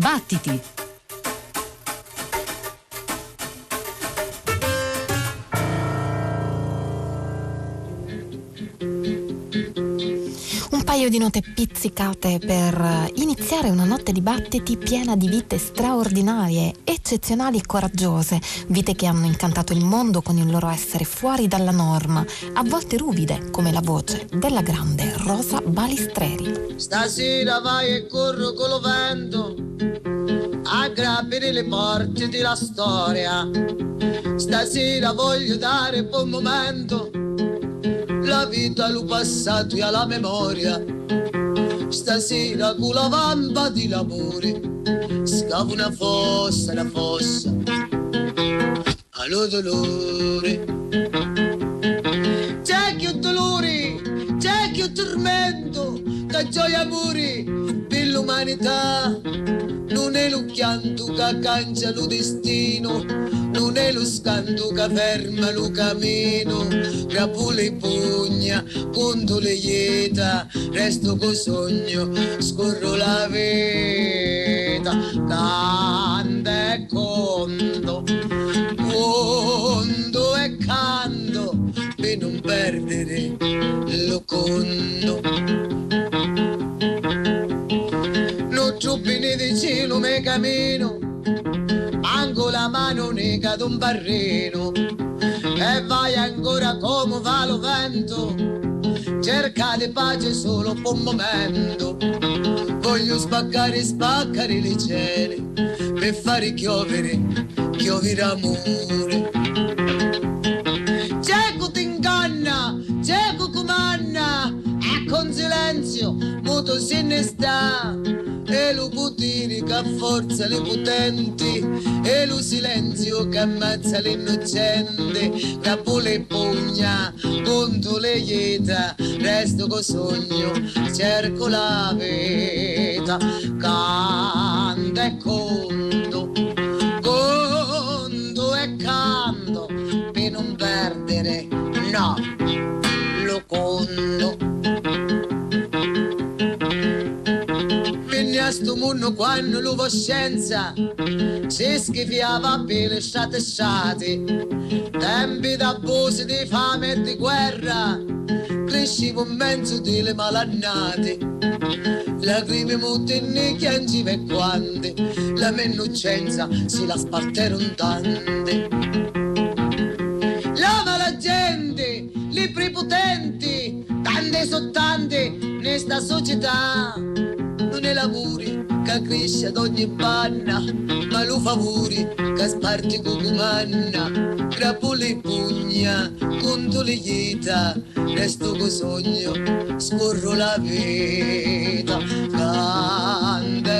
Battiti! Paio di note pizzicate per iniziare una notte di battiti piena di vite straordinarie, eccezionali e coraggiose, vite che hanno incantato il mondo con il loro essere fuori dalla norma, a volte ruvide come la voce della grande Rosa Balistreri. Stasera vai e corro con lo vento a grappere le porte della storia. Stasera voglio dare buon momento la vita, lo passato e alla memoria. Stasera con la vampa di l'amore scavo una fossa, una fossa allo dolore. C'è chi dolore, c'è chi tormento, da gioia amore per l'umanità. Non è lo chianto che cancia lo destino, eluscandu caverma lu camino grapule pugna condole ieta resto co sogno scorro la veta canta e conto fondo e canto per non perdere lo conto non giù bene di cielo me cammino, la mano nega d'un barreno e vai ancora come va lo vento. Cercate pace solo per un momento. Voglio spaccare spaccare le cieli per fare chiovere chiovere amore. Cieco t'inganna cieco comanna e con silenzio muto se ne sta e lo potere che forza le potenti e lo silenzio che ammazza l'innocente capo le pugna conto le ieta resto co sogno cerco la vita. Canta e conto conto e canto per non perdere no lo conto a sto mondo quando lo scienza si schifiava per le strate tempi d'abuso di fame e di guerra. Crescevo in mezzo delle malannate. Lacrime mutte nei chiangi e quante. La mia innocenza si la sparteron tante lava la gente li prepotenti tante so tante nesta società l'amore che cresce ad ogni panna, ma lo favori che sparti cucumanna, crapole e pugna, conto le ieta, resto co sogno, scorro la vita, canta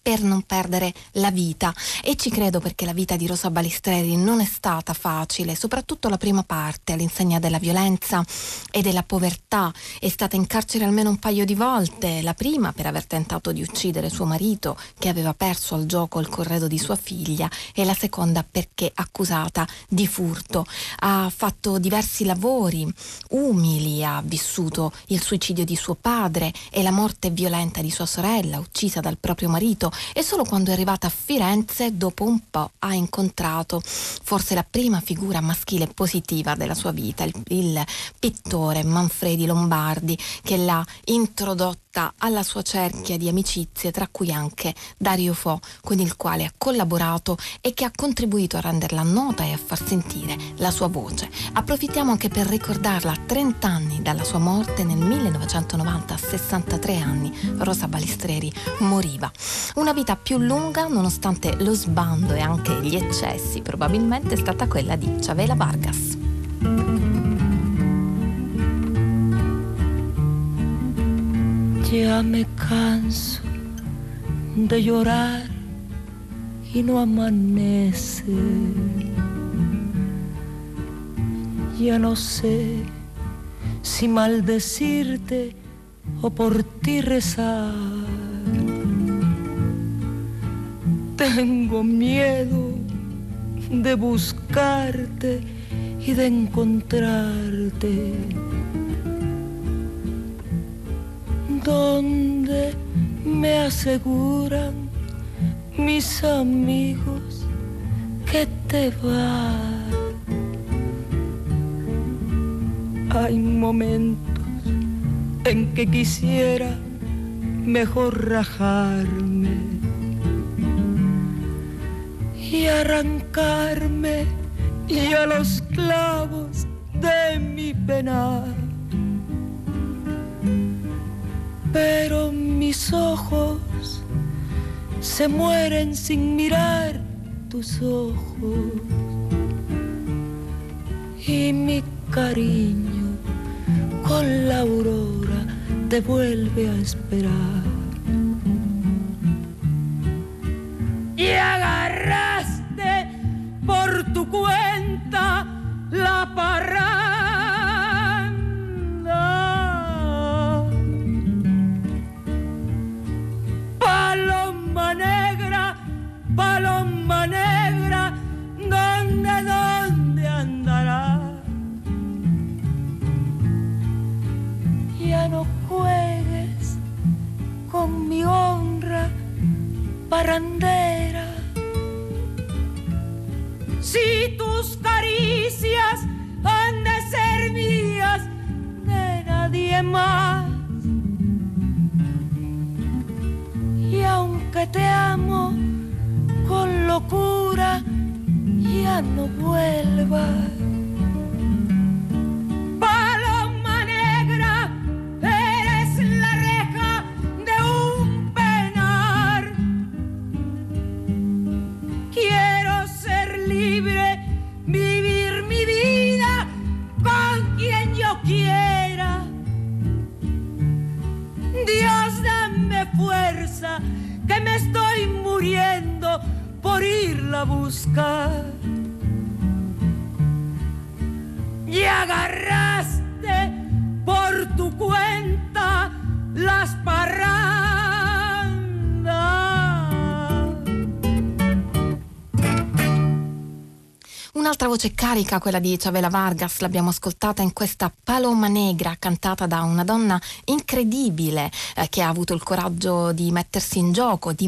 per non perdere la vita. E ci credo perché la vita di Rosa Balistreri non è stata facile, soprattutto la prima parte, all'insegna della violenza e della povertà. È stata in carcere almeno un paio di volte, la prima per aver tentato di uccidere suo marito, che aveva perso al gioco il corredo di sua figlia, e la seconda perché accusata di furto. Ha fatto diversi lavori umili, ha vissuto il suicidio di suo padre e la morte violenta di sua sorella, uccisa dal proprio marito, e solo quando è arrivata a Firenze, dopo un po', ha incontrato forse la prima figura maschile positiva della sua vita, il, il pittore Manfredi Lombardi, che l'ha introdotto tutta alla sua cerchia di amicizie, tra cui anche Dario Fo, con il quale ha collaborato e che ha contribuito a renderla nota e a far sentire la sua voce. Approfittiamo anche per ricordarla a 30 anni dalla sua morte nel 1990, a 63 anni, Rosa Balistreri moriva. Una vita più lunga, nonostante lo sbando e anche gli eccessi, probabilmente è stata quella di Chavela Vargas. Ya me canso de llorar y no amanece. Ya no sé si maldecirte o por ti rezar. Tengo miedo de buscarte y de encontrarte donde me aseguran mis amigos que te va. Hay momentos en que quisiera mejor rajarme y arrancarme y a los clavos de mi penar pero mis ojos se mueren sin mirar tus ojos y mi cariño con la aurora te vuelve a esperar. Y agarraste por tu cuenta la parra Y aunque te amo, con locura ya no vuelva. A buscar. Y agarraste por tu cuenta las Un'altra voce carica, quella di Chavela Vargas, l'abbiamo ascoltata in questa Paloma Negra cantata da una donna incredibile eh, che ha avuto il coraggio di mettersi in gioco, di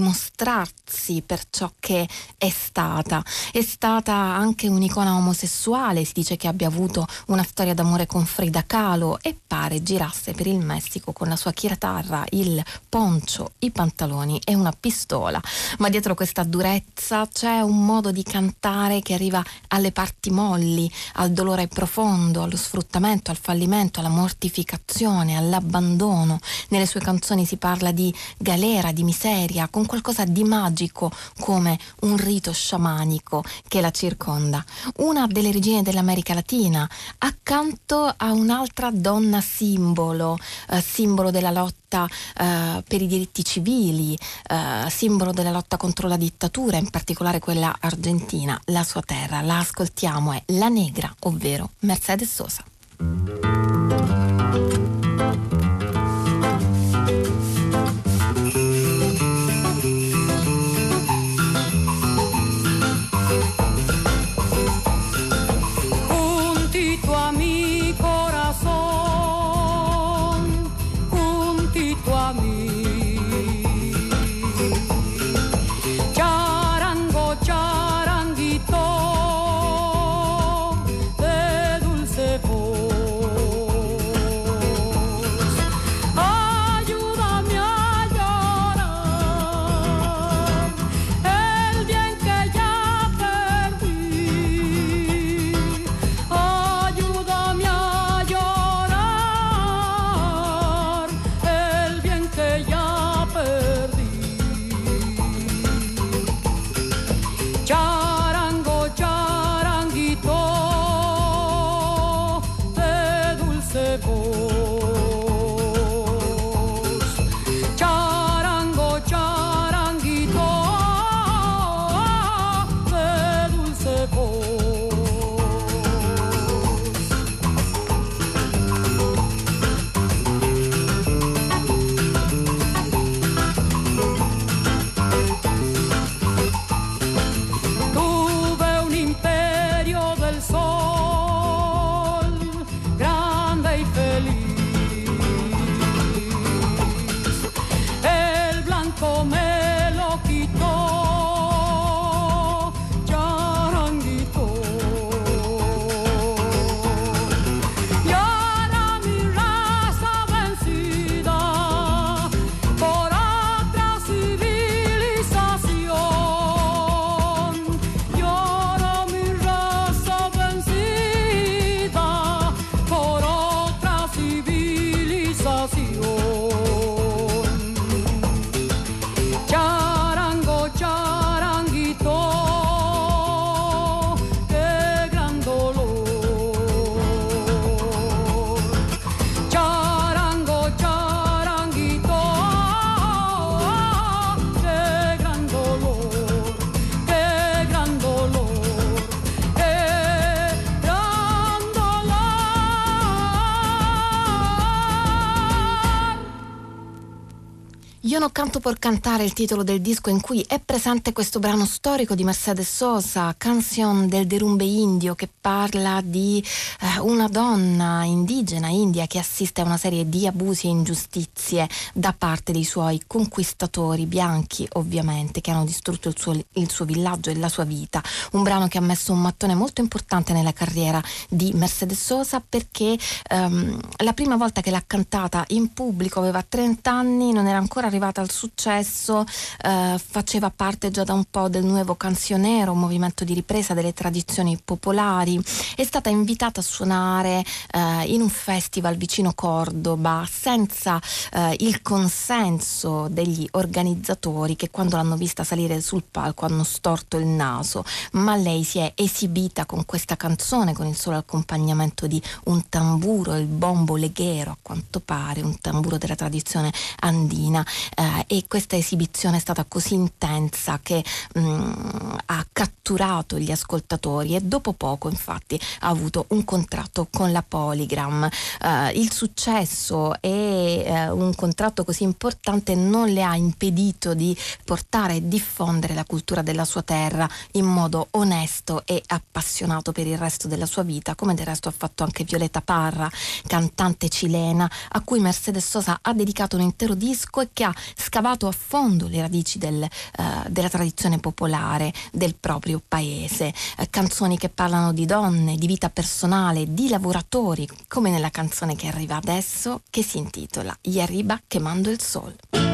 mostrarsi per ciò che è stata. È stata anche un'icona omosessuale, si dice che abbia avuto una storia d'amore con Frida Kahlo e pare girasse per il Messico con la sua chitarra, il poncio, i pantaloni e una pistola. Ma dietro questa durezza c'è un modo di cantare che arriva al alle parti molli, al dolore profondo, allo sfruttamento, al fallimento, alla mortificazione, all'abbandono. Nelle sue canzoni si parla di galera, di miseria, con qualcosa di magico come un rito sciamanico che la circonda. Una delle regine dell'America Latina, accanto a un'altra donna simbolo, eh, simbolo della lotta eh, per i diritti civili, eh, simbolo della lotta contro la dittatura, in particolare quella argentina, la sua terra. La ascoltiamo, è La Negra, ovvero Mercedes Sosa. Canto por cantare il titolo del disco in cui è presente questo brano storico di Mercedes Sosa, Canción del derumbe indio, che parla di eh, una donna indigena india che assiste a una serie di abusi e ingiustizie da parte dei suoi conquistatori bianchi, ovviamente, che hanno distrutto il suo, il suo villaggio e la sua vita. Un brano che ha messo un mattone molto importante nella carriera di Mercedes Sosa perché ehm, la prima volta che l'ha cantata in pubblico aveva 30 anni, non era ancora arrivata al successo, eh, faceva parte già da un po' del nuovo canzionero, un movimento di ripresa delle tradizioni popolari. È stata invitata a suonare eh, in un festival vicino Cordoba senza eh, il consenso degli organizzatori che quando l'hanno vista salire sul palco hanno storto il naso, ma lei si è esibita con questa canzone con il solo accompagnamento di un tamburo, il bombo leghero a quanto pare, un tamburo della tradizione andina eh, e questa esibizione è stata così intensa che mh, mm, ha catturato gli ascoltatori e dopo poco infatti ha avuto un contratto con la Polygram. Uh, il successo e uh, un contratto così importante non le ha impedito di portare e diffondere la cultura della sua terra in modo onesto e appassionato per il resto della sua vita, come del resto ha fatto anche Violeta Parra, cantante cilena, a cui Mercedes Sosa ha dedicato un intero disco e che ha scavato a fondo le radici del, uh, della tradizione popolare del proprio paese. Uh, canzoni che parlano di donne, di vita personale, di lavoratori, come nella canzone che arriva adesso, che si intitola Y arriba quemando il sol.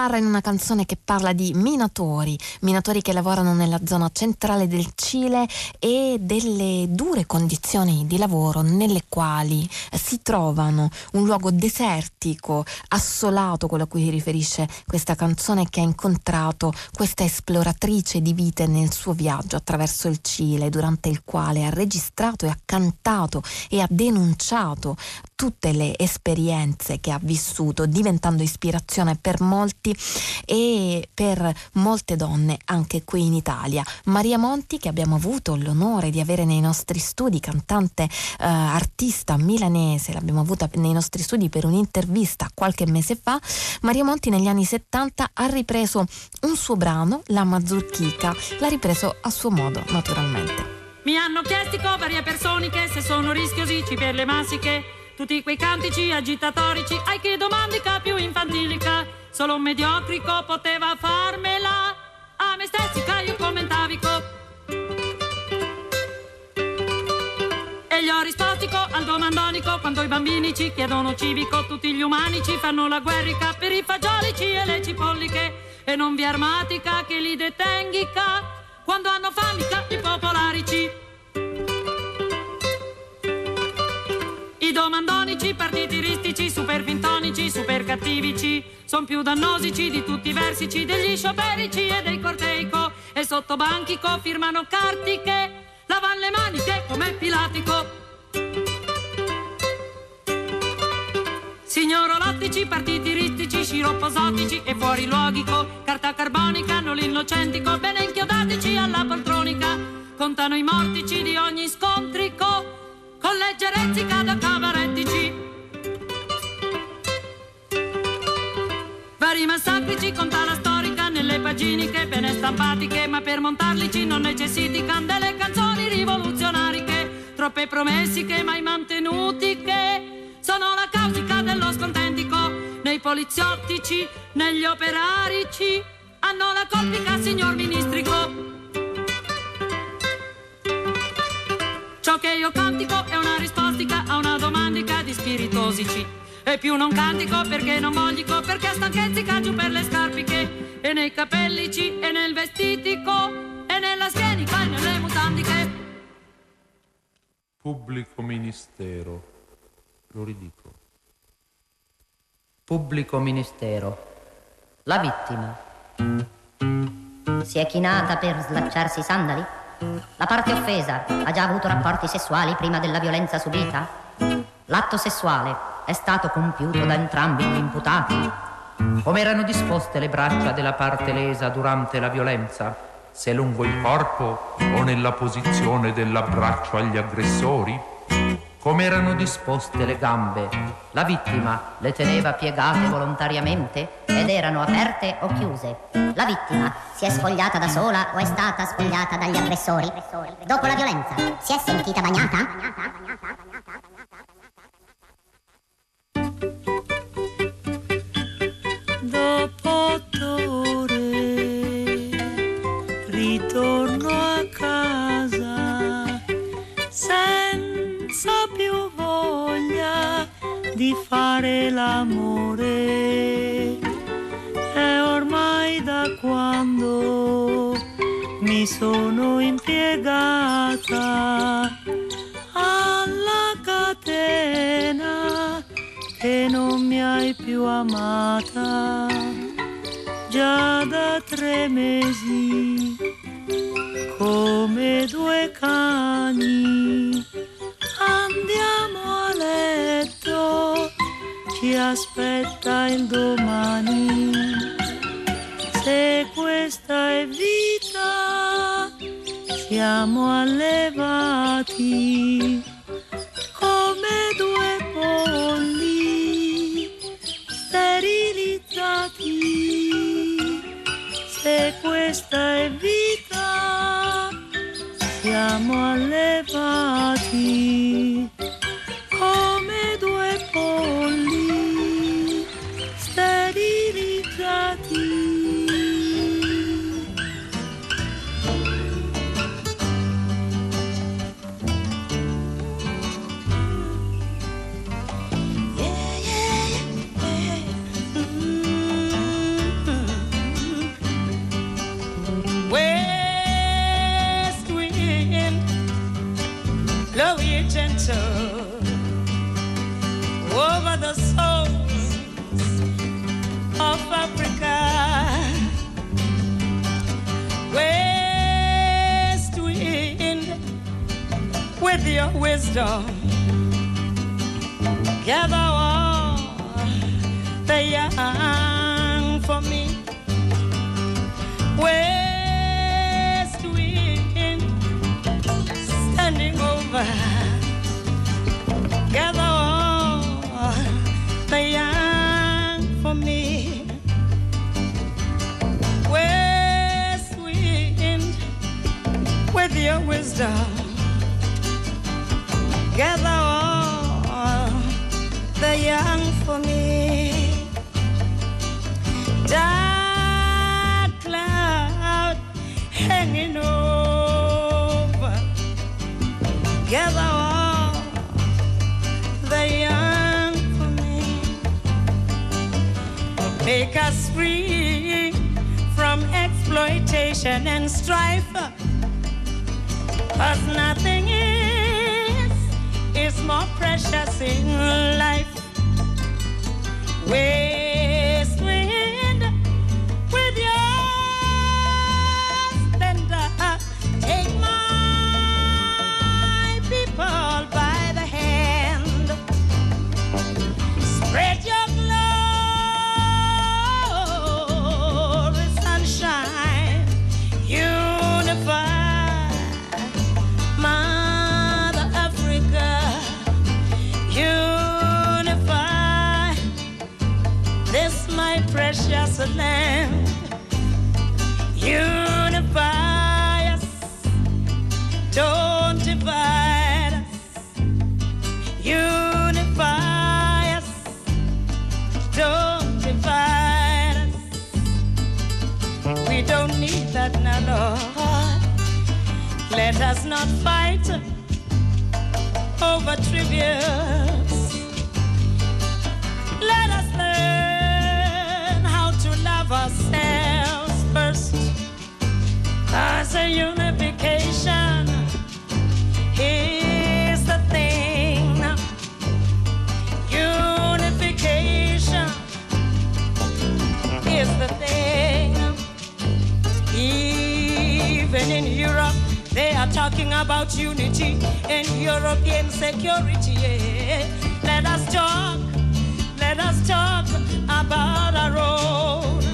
Violeta Parra in una canzone che parla di minatori, minatori che lavorano nella zona centrale del Cile e delle dure condizioni di lavoro nelle quali si trovano un luogo desertico, assolato, quello a cui riferisce questa canzone che ha incontrato questa esploratrice di vite nel suo viaggio attraverso il Cile, durante il quale ha registrato e ha cantato e ha denunciato tutte le esperienze che ha vissuto, diventando ispirazione per molti e per molte donne anche qui in Italia. Maria Monti, che abbiamo avuto l'onore di avere nei nostri studi, cantante eh, artista milanese, l'abbiamo avuta nei nostri studi per un'intervista qualche mese fa. Maria Monti negli anni 70 ha ripreso un suo brano, La Mazurchica, l'ha ripreso a suo modo, naturalmente. Mi hanno chiesto varie persone che se sono rischiosici per le massiche tutti quei cantici agitatorici, ai che domandica più infantilica, solo un mediocrico poteva farmela, a me stessica io commentavico. E gli ho rispostico al domandonico quando i bambini ci chiedono civico, tutti gli umani ci fanno la guerrica per i fagiolici e le cipolliche, e non vi armatica che li detenghica quando hanno famica i popolarici. I domandonici, partitiristici, super fintonici, super cattivici, son più dannosici di tutti i versici degli scioperici e dei corteico. E sotto banchico firmano cartiche, lavan le maniche come pilatico. Signorolottici, partitiristici, sciropposotici e fuori luoghico, carta carbonica, non l'innocentico, bene inchiodatici alla poltronica, contano i mortici di ogni scontrico con leggerezzica da cavarettici. Vari massacrici con tala storica nelle paginiche bene stampatiche, ma per montarlici non necessiti candele canzoni rivoluzionariche, troppe promessi che mai mantenuti che sono la causica dello scontentico. Nei poliziottici, negli operarici, hanno la colpica signor ministrico. Ciò che io cantico è una rispostica a una domandica di spiritosici. E più non cantico perché non voglico, perché a stanchezzica giù per le scarpiche, e nei capellici, e nel vestitico, e nella schienica, e nelle mutandiche. Pubblico ministero, lo ridico. Pubblico ministero, la vittima. Si è chinata per slacciarsi i sandali? La parte offesa ha già avuto rapporti sessuali prima della violenza subita? L'atto sessuale è stato compiuto da entrambi gli imputati? Come erano disposte le braccia della parte lesa durante la violenza? Se lungo il corpo o nella posizione dell'abbraccio agli aggressori? Come erano disposte le gambe? La vittima le teneva piegate volontariamente ed erano aperte o chiuse. La vittima si è spogliata da sola o è stata spogliata dagli aggressori? Dopo la violenza si è sentita bagnata? contention and strife. Cause nothing is, is more precious in life. Wait does not fight over trivials. Let us learn how to love ourselves first as a unit. talking about unity and European security. Yeah. Let us talk, let us talk about our own.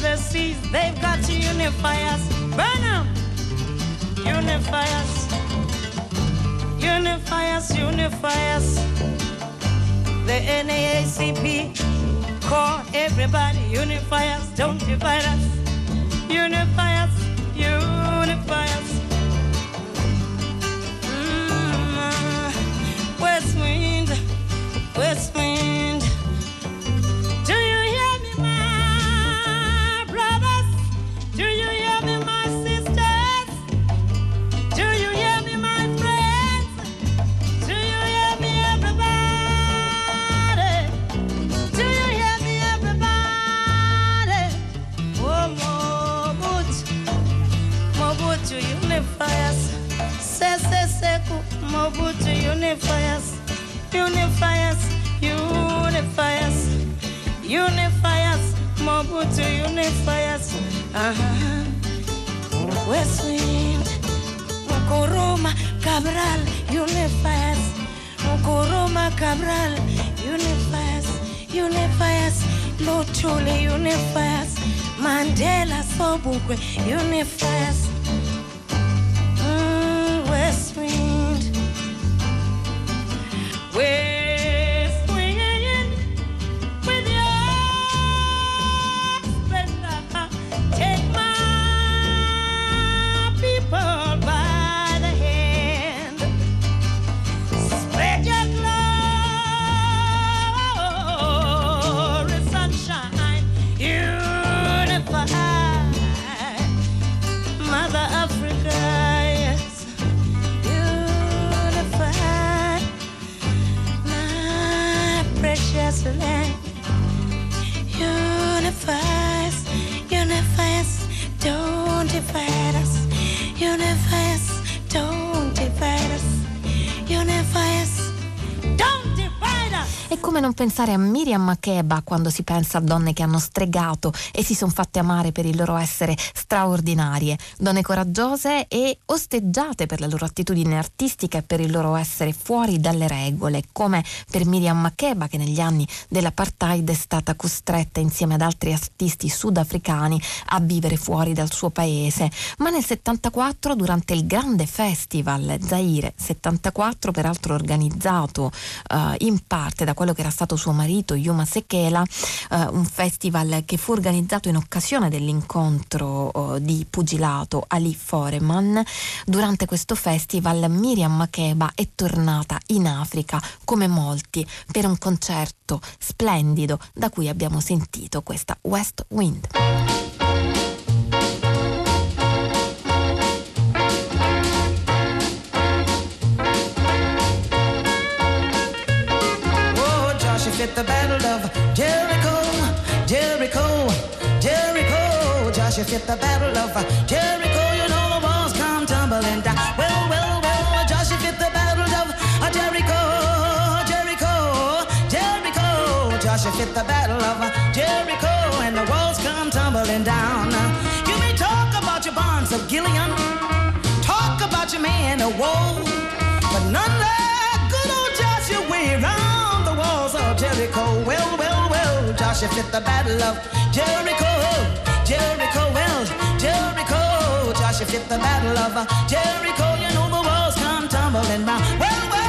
overseas. They've got to unify us. Burn them! Unify us. Unify us, unify us. The NAACP, call everybody, unify us, don't divide us. Unify us, unify us. Mm -hmm. West Wind, West Wind. unify us, unify us, unify us, unify us, Mobutu, unify us. Uh-huh. Westwind, Mokoroma, Cabral, unify us. Nkuruma, Cabral, unify us, unify us, Lutuli, unify us, Mandela, Sobukwe, unify us. Pensare a Miriam Makeba quando si pensa a donne che hanno stregato e si sono fatte amare per il loro essere straordinarie, donne coraggiose e osteggiate per la loro attitudine artistica e per il loro essere fuori dalle regole, come per Miriam Makeba che negli anni dell'apartheid è stata costretta insieme ad altri artisti sudafricani a vivere fuori dal suo paese. Ma nel 74 durante il grande festival Zaire 74, peraltro organizzato eh, in parte da quello che era stato suo marito Yuma Sekela, eh, un festival che fu organizzato in occasione dell'incontro eh, di pugilato Ali Foreman. Durante questo festival Miriam Makeba è tornata in Africa come molti per un concerto splendido da cui abbiamo sentito questa West Wind. The battle of Jericho. You know the walls come tumbling down. Well, well, well, Joshua fit the battle of Jericho, Jericho, Jericho. Joshua fit the battle of Jericho, and the walls come tumbling down. You may talk about your bonds of Gileon, talk about your man of woe, but none like good old Joshua way round the walls of Jericho. Well, well, well, Joshua fit the battle of Jericho, Jericho, well, Jericho. Joshua fit the battle of uh, Jericho. You know the walls come tumbling down. Well, well,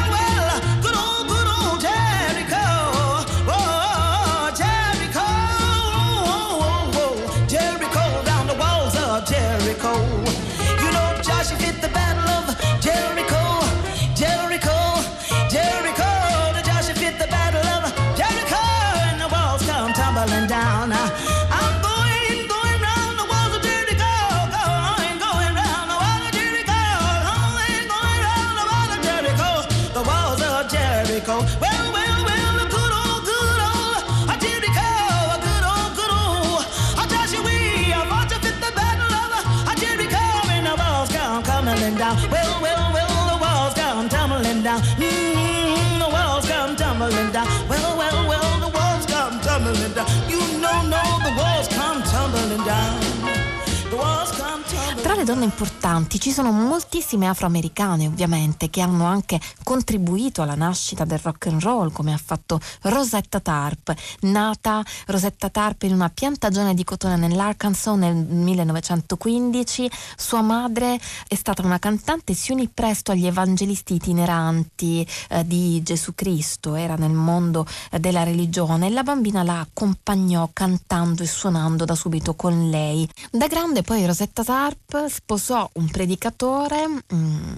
donne importanti. Ci sono moltissime afroamericane ovviamente che hanno anche contribuito alla nascita del rock and roll come ha fatto Rosetta Tarp, nata Rosetta Tarp in una piantagione di cotone nell'Arkansas nel 1915, sua madre è stata una cantante si unì presto agli evangelisti itineranti eh, di Gesù Cristo, era nel mondo eh, della religione. E la bambina la accompagnò cantando e suonando da subito con lei. Da grande poi Rosetta Tarp sposò un predicatore mm,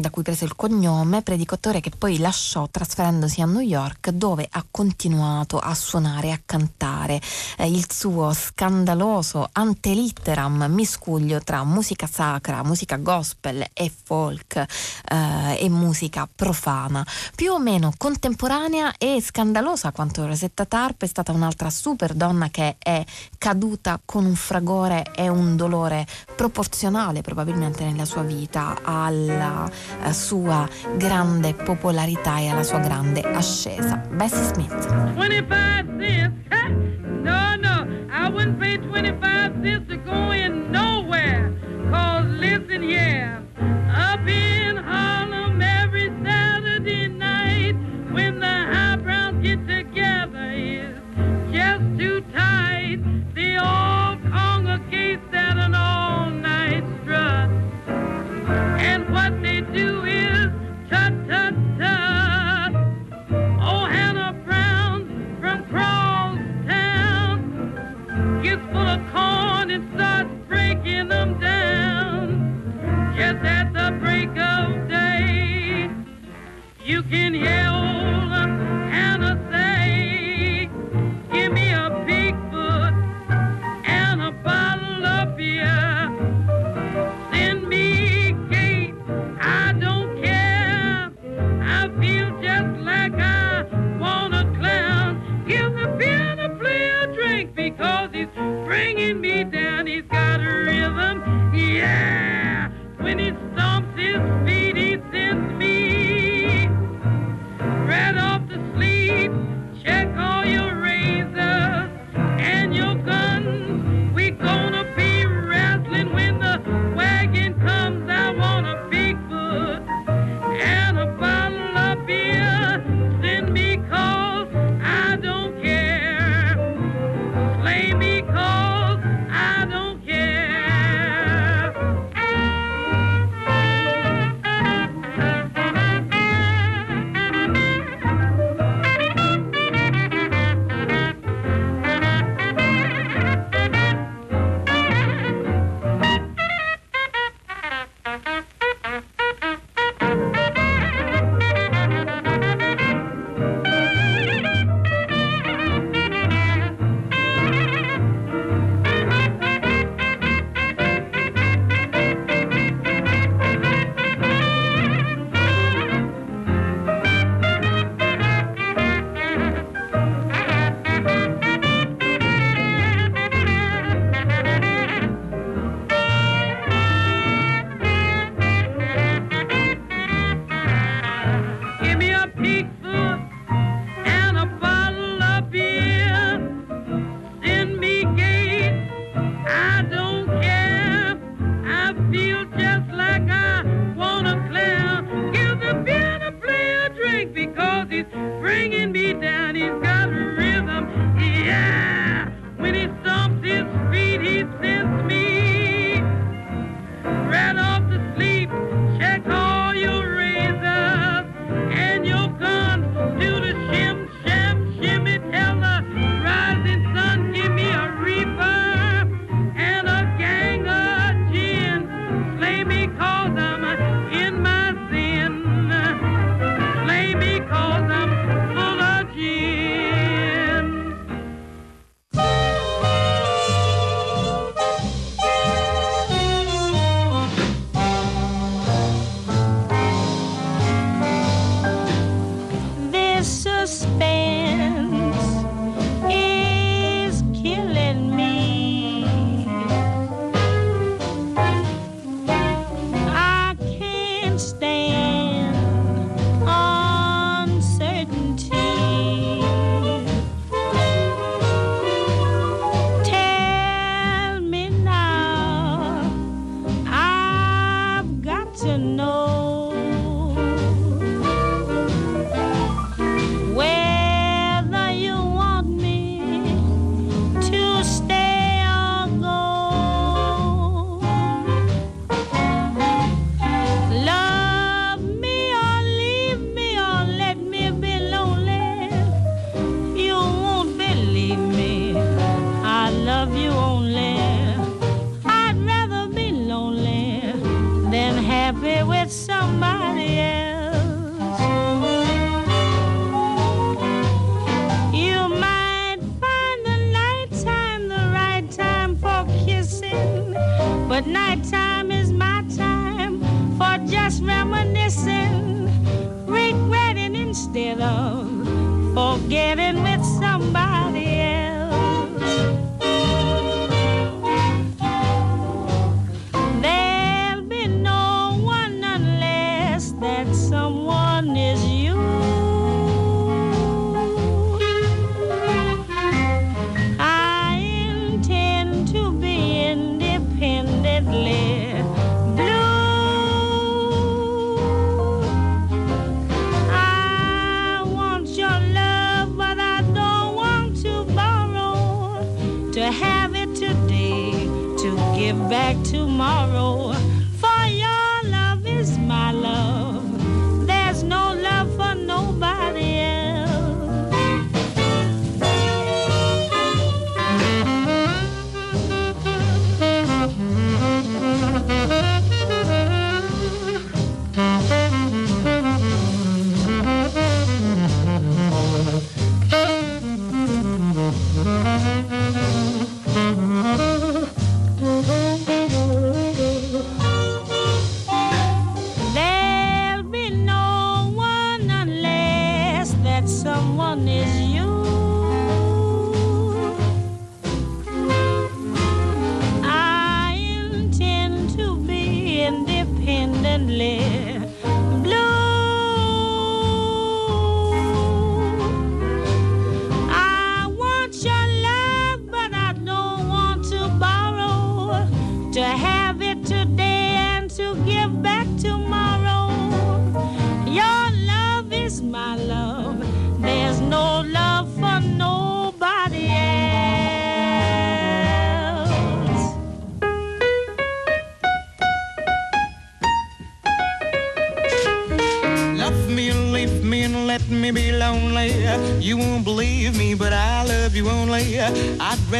da cui prese il cognome, predicatore che poi lasciò trasferendosi a New York dove ha continuato a suonare e a cantare. Eh, il suo scandaloso antelitteram miscuglio tra musica sacra, musica gospel e folk eh, e musica profana, più o meno contemporanea e scandalosa quanto Rosetta Tarp è stata un'altra super donna che è caduta con un fragore e un dolore proporzionale probabilmente nella sua vita alla eh, sua grande popolarità e alla sua grande ascesa. Bessie Smith. 25 cents? No, no, I wouldn't pay 25 cents to go in nowhere. Cause listen here, up in Harlem every Saturday night when the high browns get together is just too tight. They all congregate at an all-night strut. And what morning starts breaking them down. Just at the break of day, you can hear Hannah.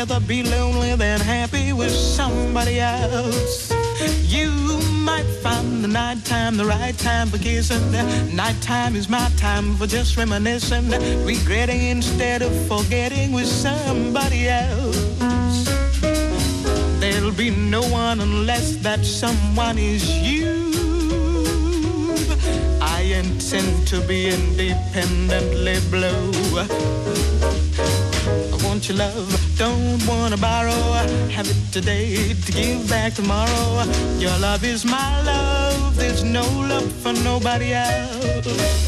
Rather be lonely than happy with somebody else. You might find the nighttime the right time for kissing. Nighttime is my time for just reminiscing, regretting instead of forgetting with somebody else. There'll be no one unless that someone is you. I intend to be independently blue. I want your love, don't wanna borrow. Have it today to give back tomorrow. Your love is my love, there's no love for nobody else.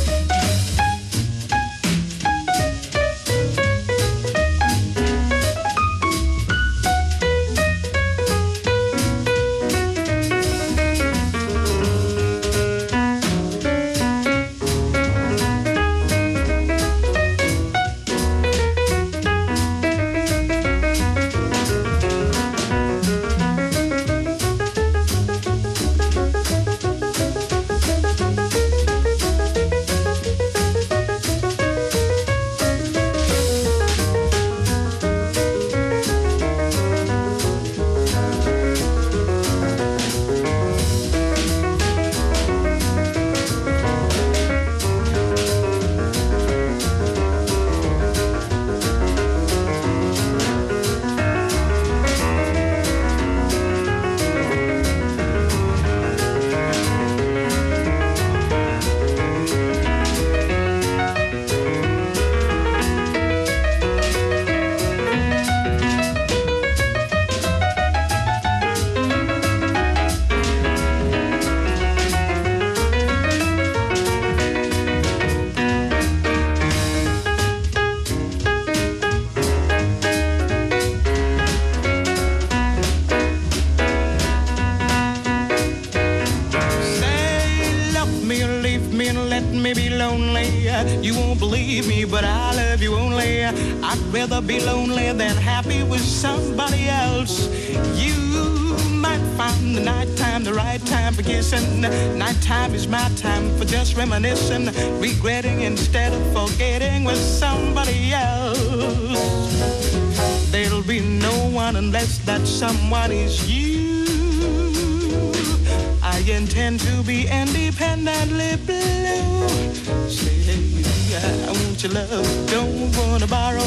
Your love, don't wanna borrow.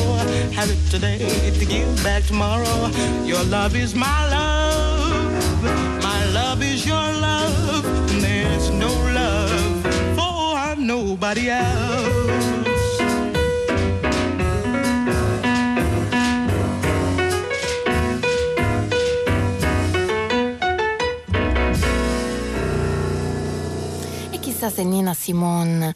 Have it today to give back tomorrow. Your love is my love, my love is your love. And there's no love for nobody else. Se Nina Simone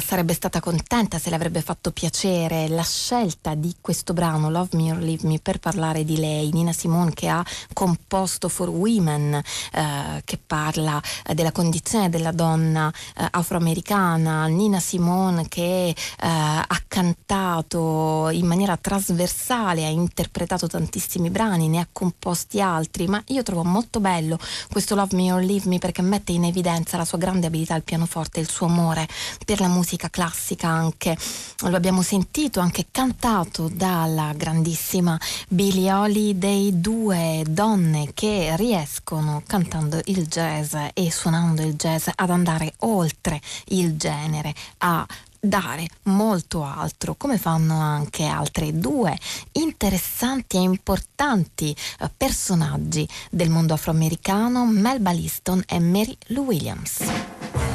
sarebbe stata contenta, se le avrebbe fatto piacere la scelta di questo brano Love Me or Leave Me per parlare di lei. Nina Simone che ha composto For Women, eh, che parla eh, della condizione della donna eh, afroamericana. Nina Simone che eh, ha cantato in maniera trasversale, ha interpretato tantissimi brani, ne ha composti altri, ma io trovo molto bello questo Love Me or Leave Me perché mette in evidenza la sua grande abilità al pianoforte, il suo amore per la musica classica anche. Lo abbiamo sentito anche cantato dalla grandissima Billie Holiday, due donne che riescono cantando il jazz e suonando il jazz ad andare oltre il genere, a dare molto altro, come fanno anche altre due interessanti e importanti eh, personaggi del mondo afroamericano, Melba Liston e Mary Lou Williams.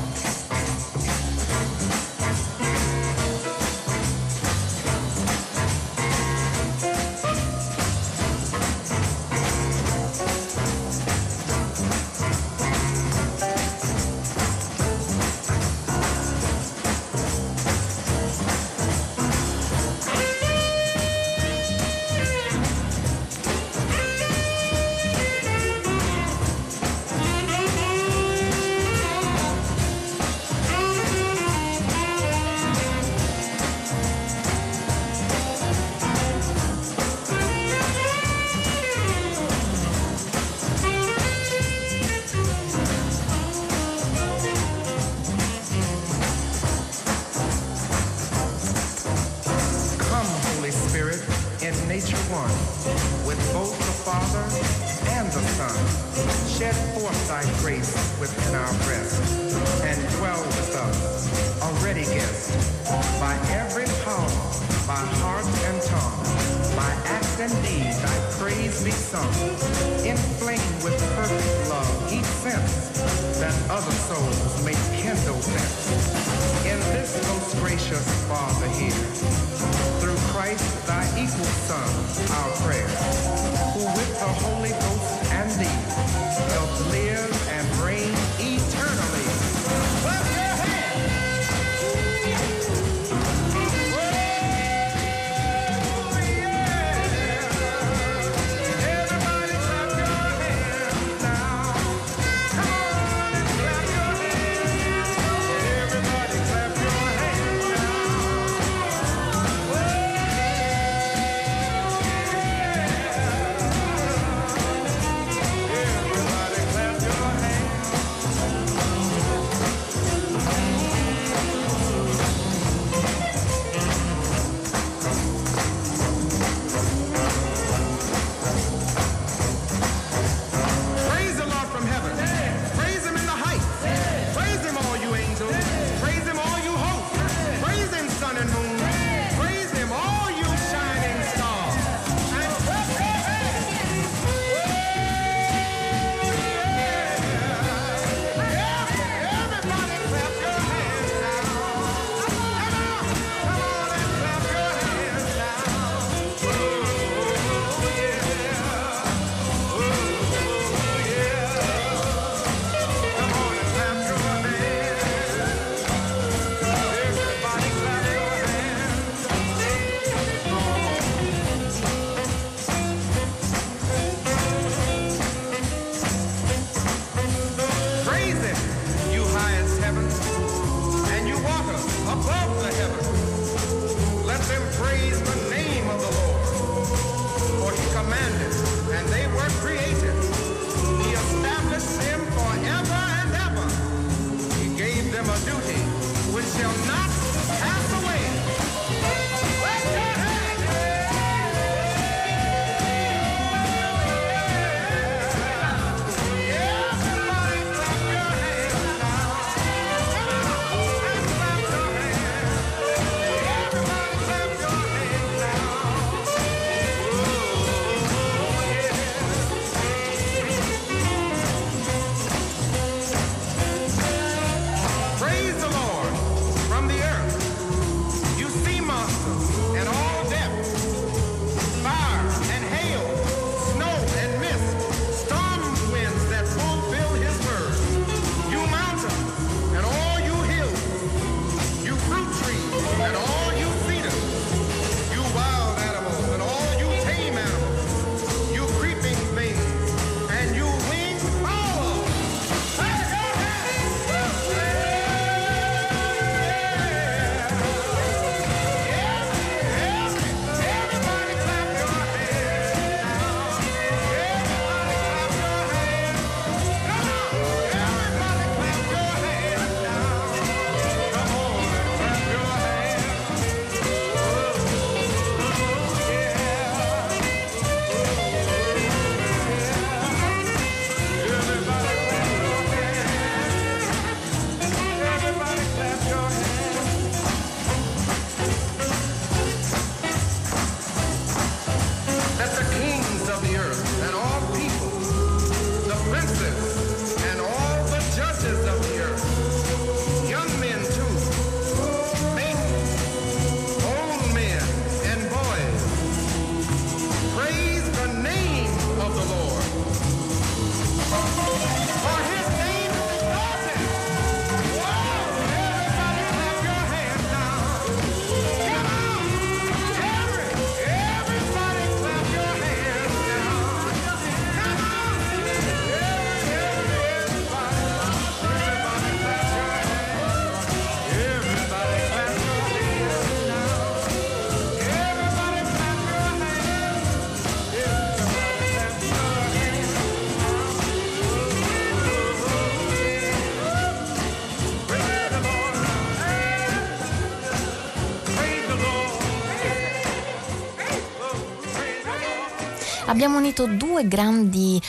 Abbiamo unito due grandi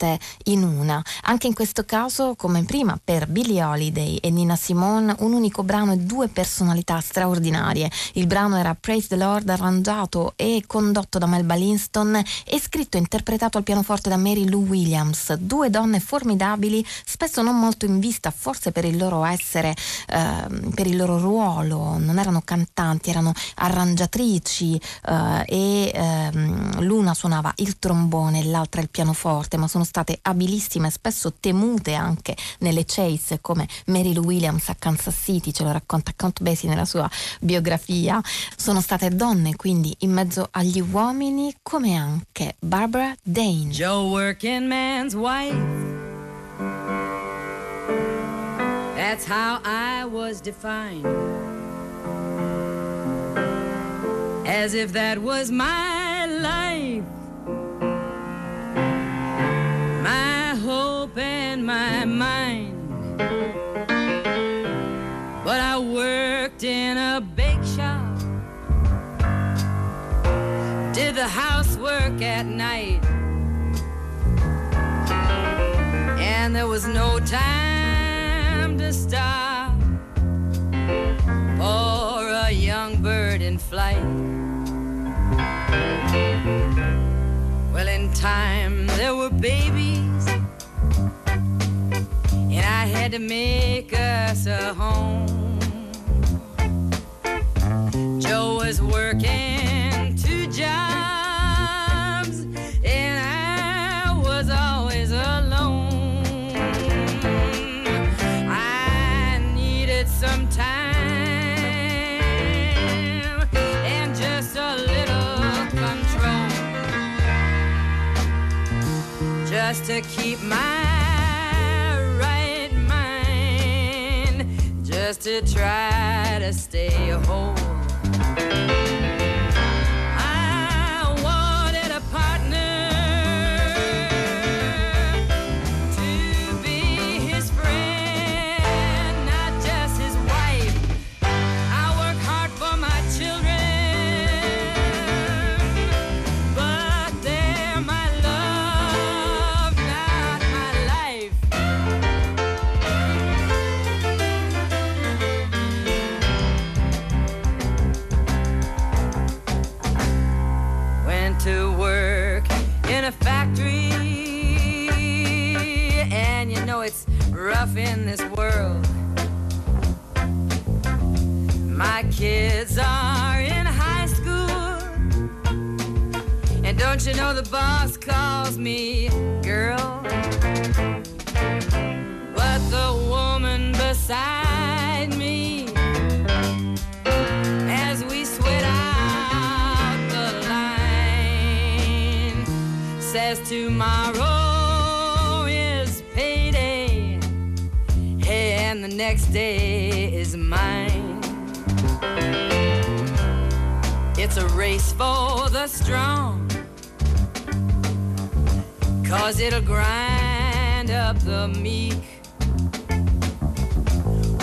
musiciste in una. Anche in questo caso, come prima per Billie Holiday e Nina Simone, un unico brano e due personalità straordinarie. Il brano era Praise the Lord, arrangiato e condotto da Melba Linston e scritto e interpretato al pianoforte da Mary Lou Williams. Due donne formidabili, spesso non molto in vista, forse per il loro essere, ehm, per il loro ruolo. Non erano cantanti, erano arrangiatrici eh, e ehm, l'una suonava il trombone e l'altra il pianoforte, ma sono state abilissime spesso temute anche nelle chase come Mary Lou Williams a Kansas City, ce lo racconta Count Basie nella sua biografia. Sono state donne quindi in mezzo agli uomini come anche Barbara Dane. Joe working man's wife. That's how I was defined. As if that was my and my mind. But I worked in a bake shop. Did the housework at night. And there was no time to stop for a young bird in flight. Well, in time there were babies, I had to make us a home. Joe was working two jobs, and I was always alone. I needed some time and just a little control just to keep my just to try to stay whole. Rough in this world. My kids are in high school, and don't you know the boss calls me girl? But the woman beside me, as we sweat out the line, says tomorrow next day is mine. It's a race for the strong, cause it'll grind up the meek.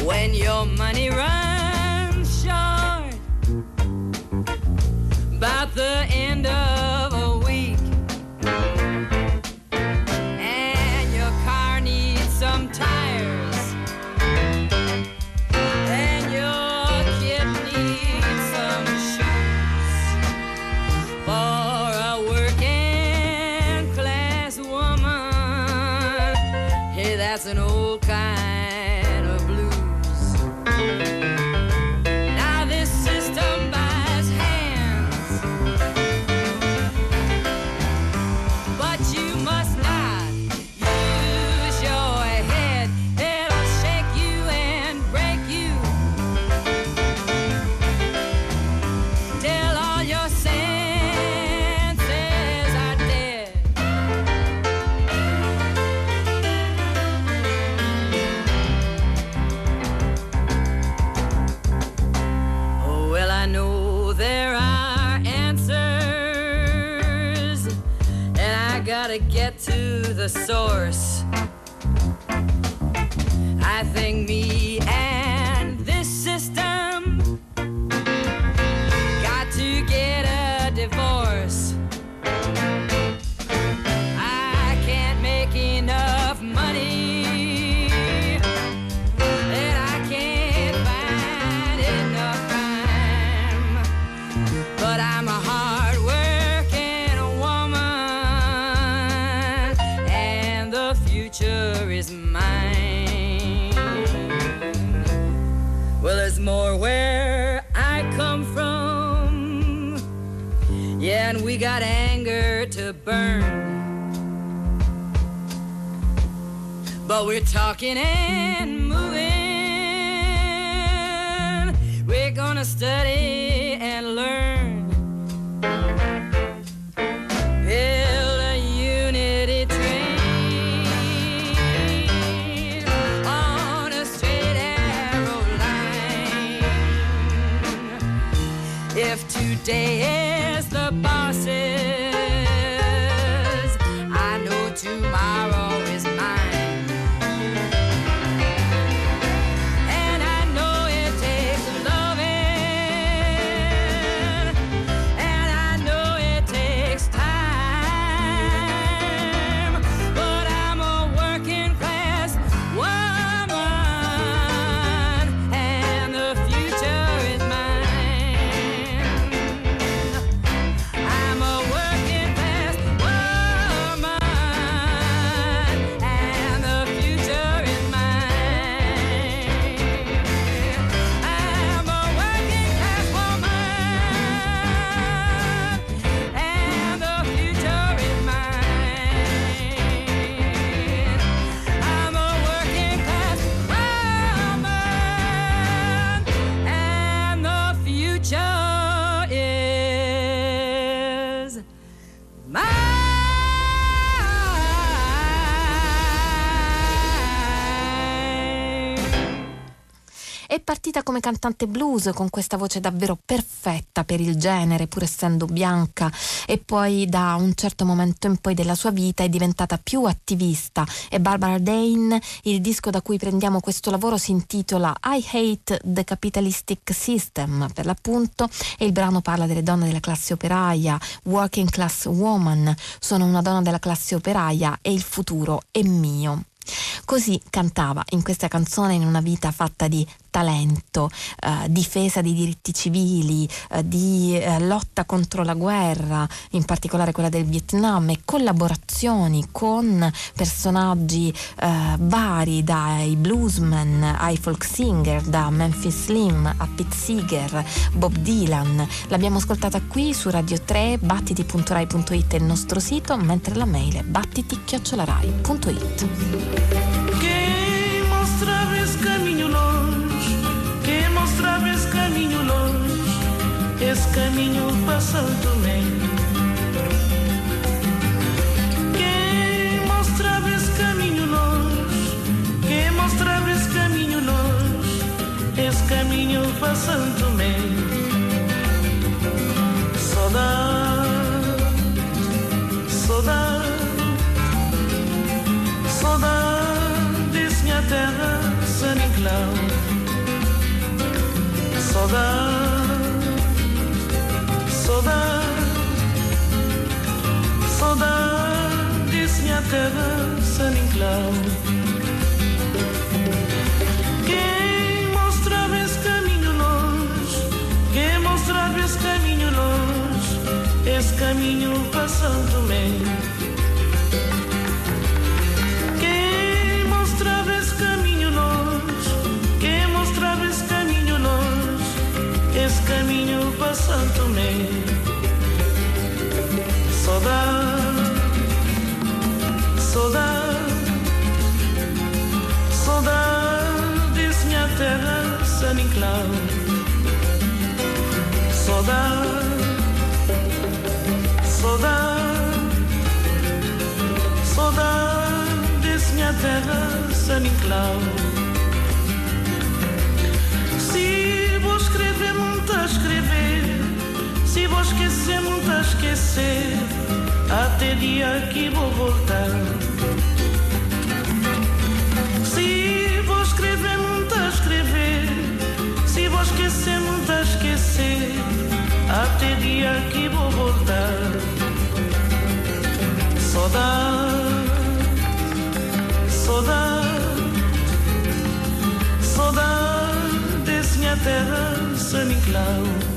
When your money runs short, about the end of the source. We're talking and moving. We're gonna study and learn. Build a unity train on a straight arrow line. If today is the boss's, I know tomorrow is partita come cantante blues con questa voce davvero perfetta per il genere, pur essendo bianca, e poi da un certo momento in poi della sua vita è diventata più attivista e Barbara Dane, il disco da cui prendiamo questo lavoro si intitola I Hate the Capitalistic System per l'appunto e il brano parla delle donne della classe operaia, working class woman, sono una donna della classe operaia e il futuro è mio. Così cantava in questa canzone in una vita fatta di talento, eh, difesa dei diritti civili, eh, di eh, lotta contro la guerra, in particolare quella del Vietnam, e collaborazioni con personaggi eh, vari, dai bluesman ai folk singer, da Memphis Slim a Pete Seeger, Bob Dylan. L'abbiamo ascoltata qui su Radio 3, battiti.rai.it è il nostro sito, mentre la mail è battiti.rai.it. Caminho esse caminho passando bem. Quem mostrava esse caminho longe, quem mostrava esse caminho longe, esse caminho passando bem. Saudade, saudade. Saudades, minha terra, San Inclau. Saudade, saudades, minha terra, San Inclau. Quem mostrava esse caminho longe, quem mostrava esse caminho longe, esse caminho passando-me. Saudade, saudade, saudades, minha terra, San Inclau. Se vou escrever, muito a escrever. Se vou esquecer, muito a esquecer. Até dia que vou voltar. Se vou escrever, muito a escrever. Se vou esquecer, muito a esquecer. Dia que vou voltar. Saudade, saudade, saudade, minha terra, San Nicolau. terra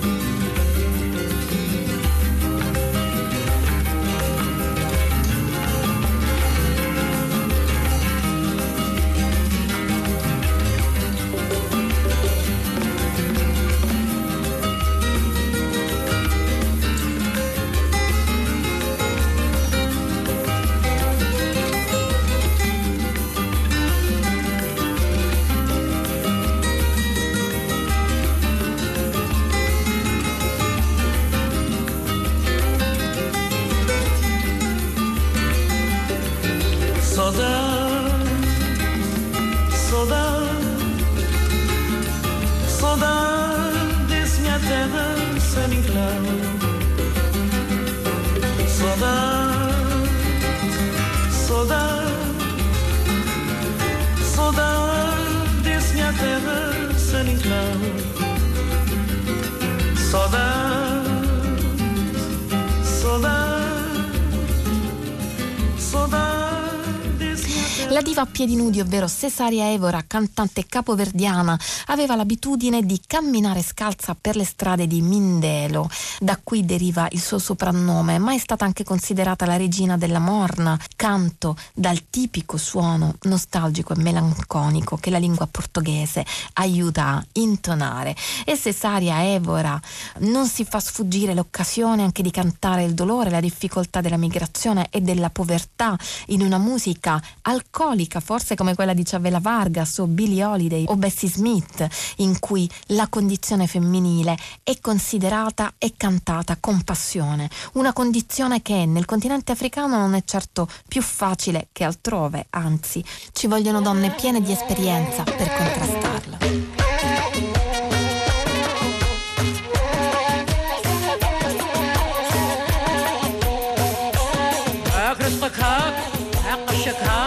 La diva a piedi nudi, ovvero Cesaria Evora, cantante capoverdiana, aveva l'abitudine di camminare scalza per le strade di Mindelo. Da qui deriva il suo soprannome, ma è stata anche considerata la regina della morna, canto dal tipico suono nostalgico e melanconico che la lingua portoghese aiuta a intonare. E Cesaria Evora non si fa sfuggire l'occasione anche di cantare il dolore, la difficoltà della migrazione e della povertà in una musica alcolica, melancolica, forse come quella di Chavela Vargas o Billie Holiday o Bessie Smith, in cui la condizione femminile è considerata e cantata con passione, una condizione che nel continente africano non è certo più facile che altrove, anzi ci vogliono donne piene di esperienza per contrastarla. Chicago.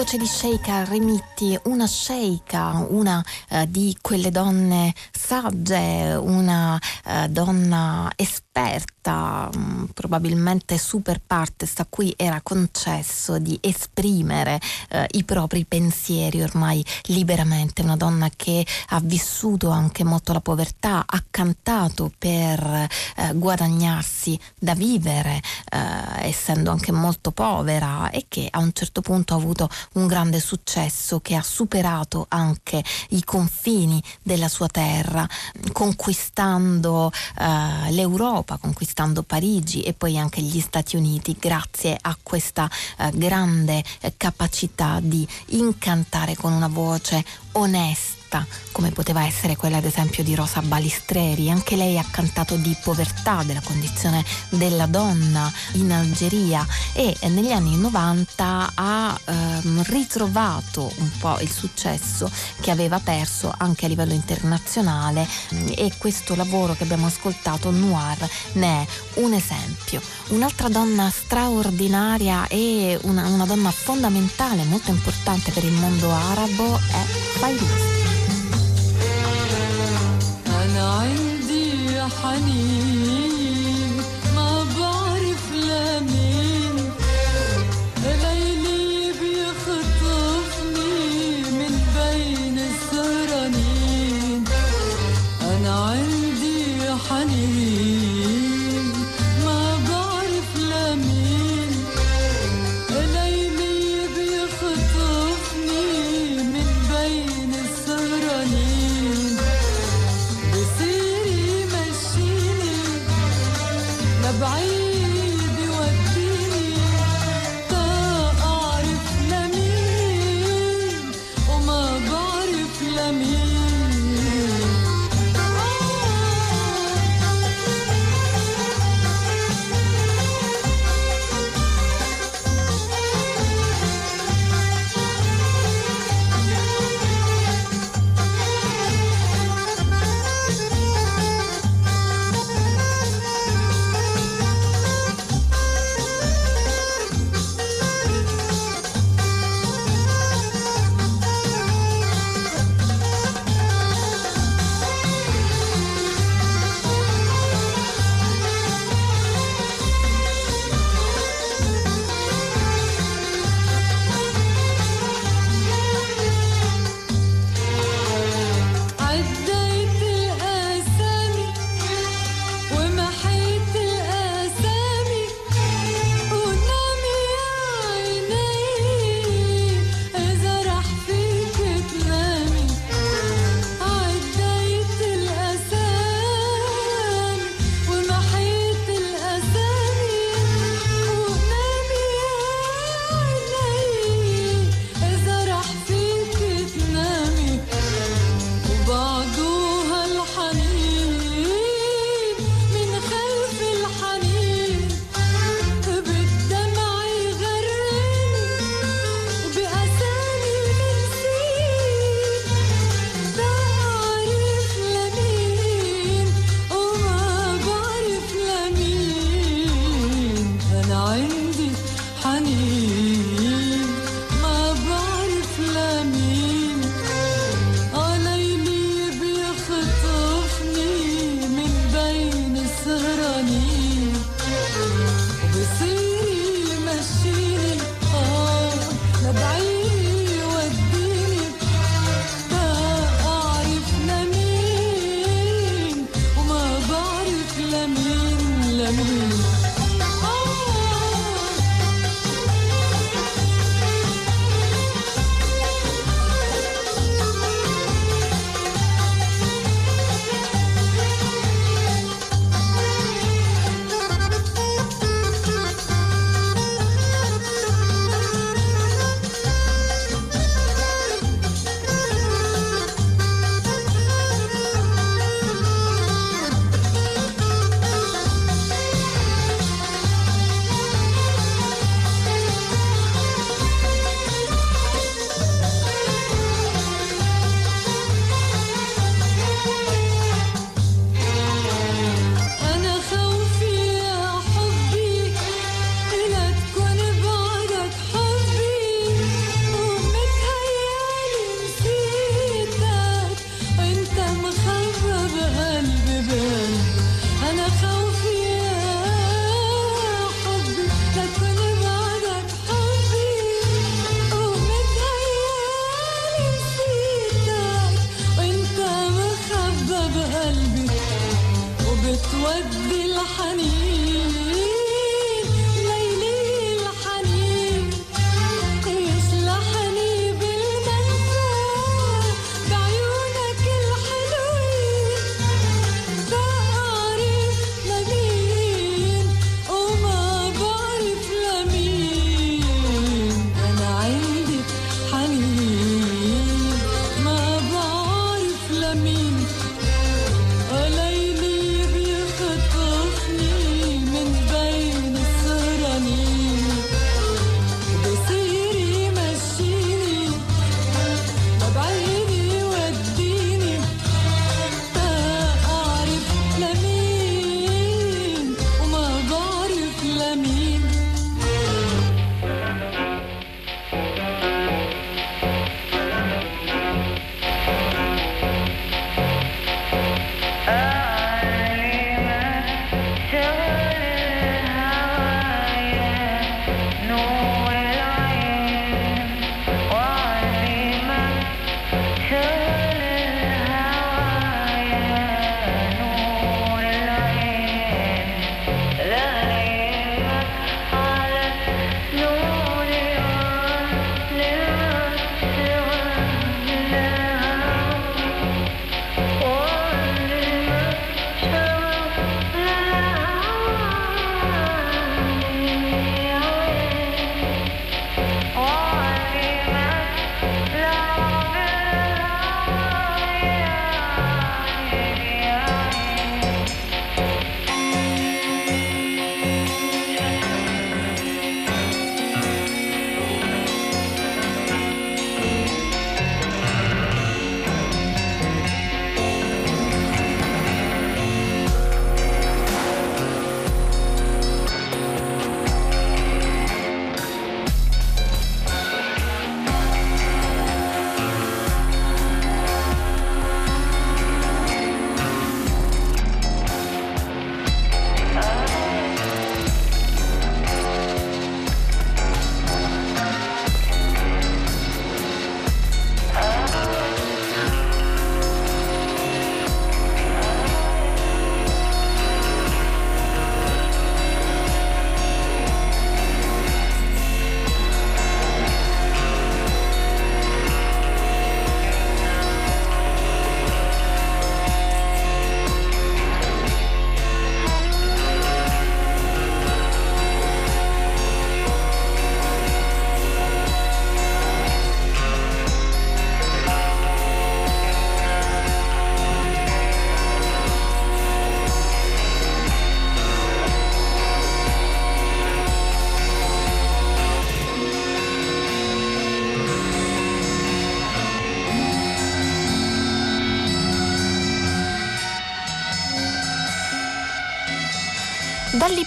Voce di Sheikha Remitti, una sheikha, una eh, di quelle donne sagge, una eh, donna esperta, mh, probabilmente super partes a cui era concesso di esprimere eh, i propri pensieri ormai liberamente, una donna che ha vissuto anche molto la povertà, ha cantato per eh, guadagnarsi da vivere, eh, essendo anche molto povera e che a un certo punto ha avuto un grande successo che ha superato anche i confini della sua terra, conquistando eh, l'Europa, conquistando Parigi e poi anche gli Stati Uniti grazie a questa eh, grande eh, capacità di incantare con una voce onesta come poteva essere quella ad esempio di Rosa Balistreri. Anche lei ha cantato di povertà, della condizione della donna in Algeria e negli anni 90 ha ehm, ritrovato un po' il successo che aveva perso anche a livello internazionale e questo lavoro che abbiamo ascoltato, Noir, ne è un esempio. Un'altra donna straordinaria e una, una donna fondamentale, molto importante per il mondo arabo è Fairuz. عندي حنين ما بعرف لمين ليلي بيخطفني من بين السهرانين أنا عندي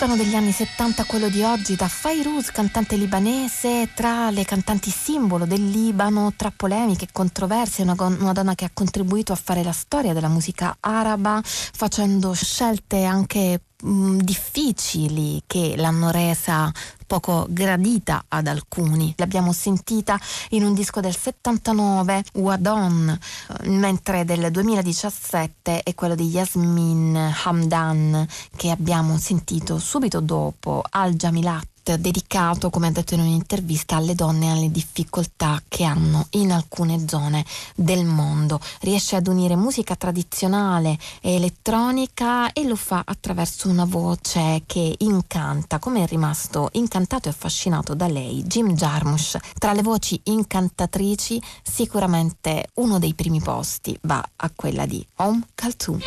Dal Libano degli anni 70 a quello di oggi, da Fairuz, cantante libanese, tra le cantanti simbolo del Libano, tra polemiche e controversie, una, una donna che ha contribuito a fare la storia della musica araba, facendo scelte anche difficili che l'hanno resa poco gradita ad alcuni. L'abbiamo sentita in un disco del 79, Wadon, eh, mentre del 2017 è quello di Yasmin Hamdan che abbiamo sentito subito dopo Al Jamilat dedicato, come ha detto in un'intervista, alle donne e alle difficoltà che hanno in alcune zone del mondo. Riesce ad unire musica tradizionale e elettronica e lo fa attraverso una voce che incanta, come è rimasto incantato e affascinato da lei Jim Jarmusch. Tra le voci incantatrici sicuramente uno dei primi posti va a quella di Om Kaltoum.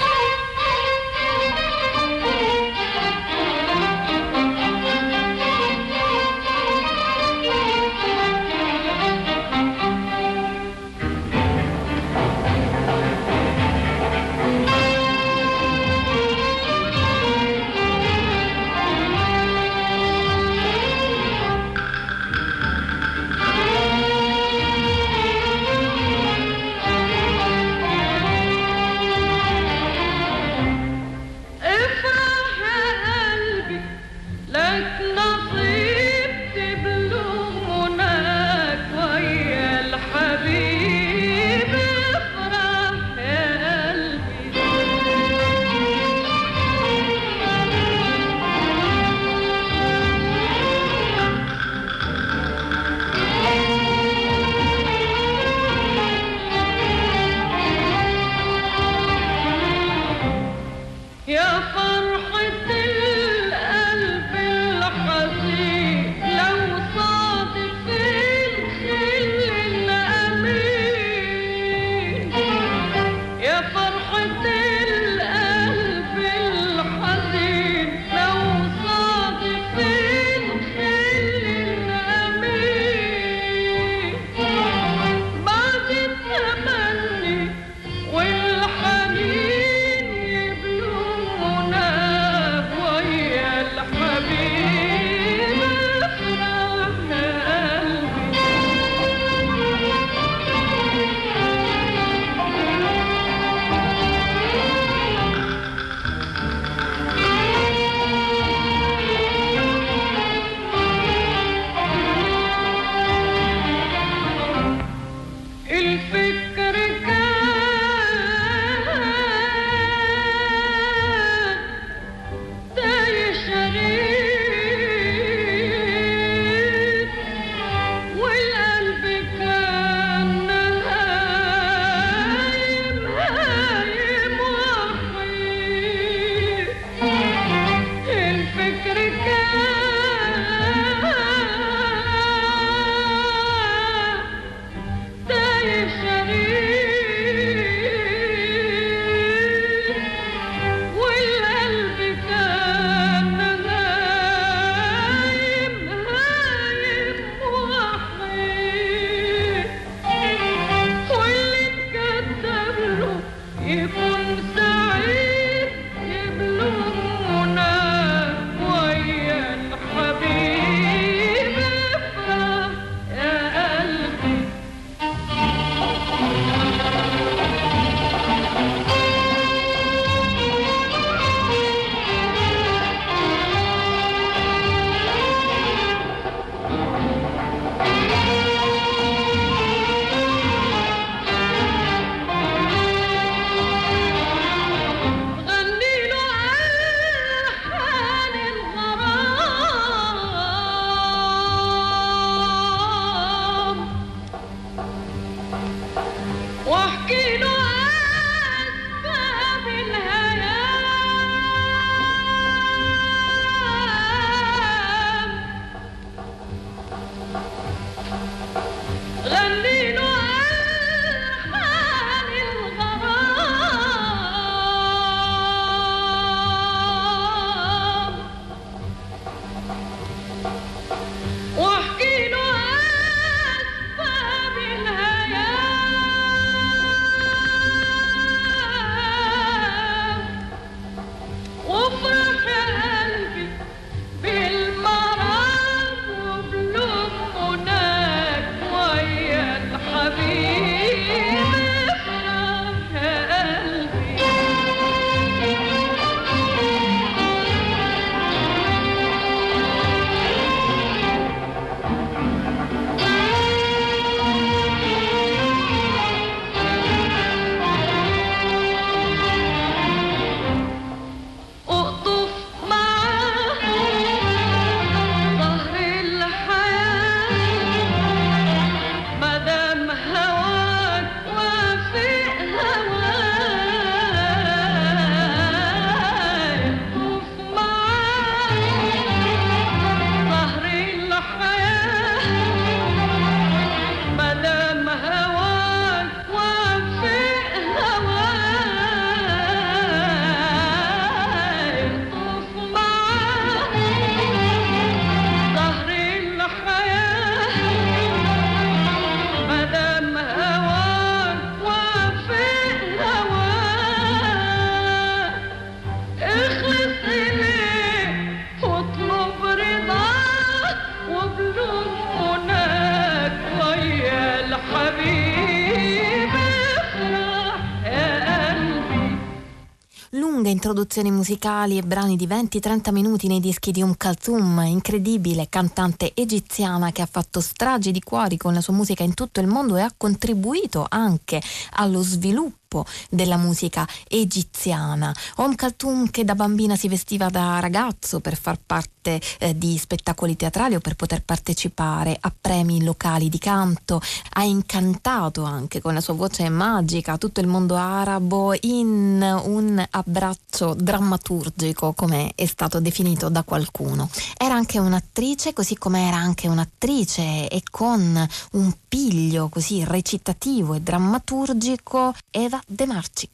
Musicali e brani di 20-30 minuti nei dischi di Um Kalthum, incredibile cantante egiziana che ha fatto stragi di cuori con la sua musica in tutto il mondo e ha contribuito anche allo sviluppo della musica egiziana. Om Kalthum che da bambina si vestiva da ragazzo per far parte eh, di spettacoli teatrali o per poter partecipare a premi locali di canto, ha incantato anche con la sua voce magica tutto il mondo arabo in un abbraccio drammaturgico come è stato definito da qualcuno. Era anche un'attrice così come era anche un'attrice e con un piglio così recitativo e drammaturgico Eva Demarczyk.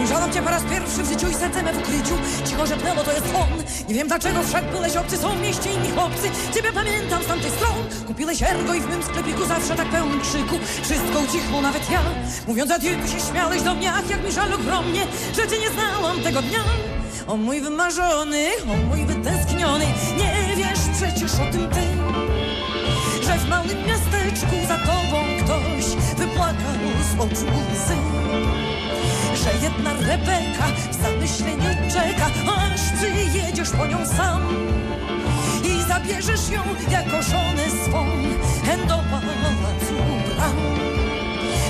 Ujrzałam cię po raz pierwszy w życiu i serce me w ukryciu. Cicho szepnęło, to jest on. Nie wiem dlaczego wszak byłeś obcy Są w mieście inni chłopcy. Ciebie pamiętam z tamtej stron. Kupiłeś ergo i w mym sklepiku Zawsze tak pełnym krzyku. Wszystko ucichło, nawet ja. Mówiąc adieu, się śmiałeś do mnie Ach, jak mi żal ogromnie Że cię nie znałam tego dnia. O mój wymarzony, o mój wytęskniony Nie wiesz przecież o tym ty W małym miasteczku za tobą ktoś Wypłakał z oczu łzy że jedna Rebeka w zamyśleniu czeka, aż przyjedziesz po nią sam i zabierzesz ją jako żonę swą hen do pałacu bram.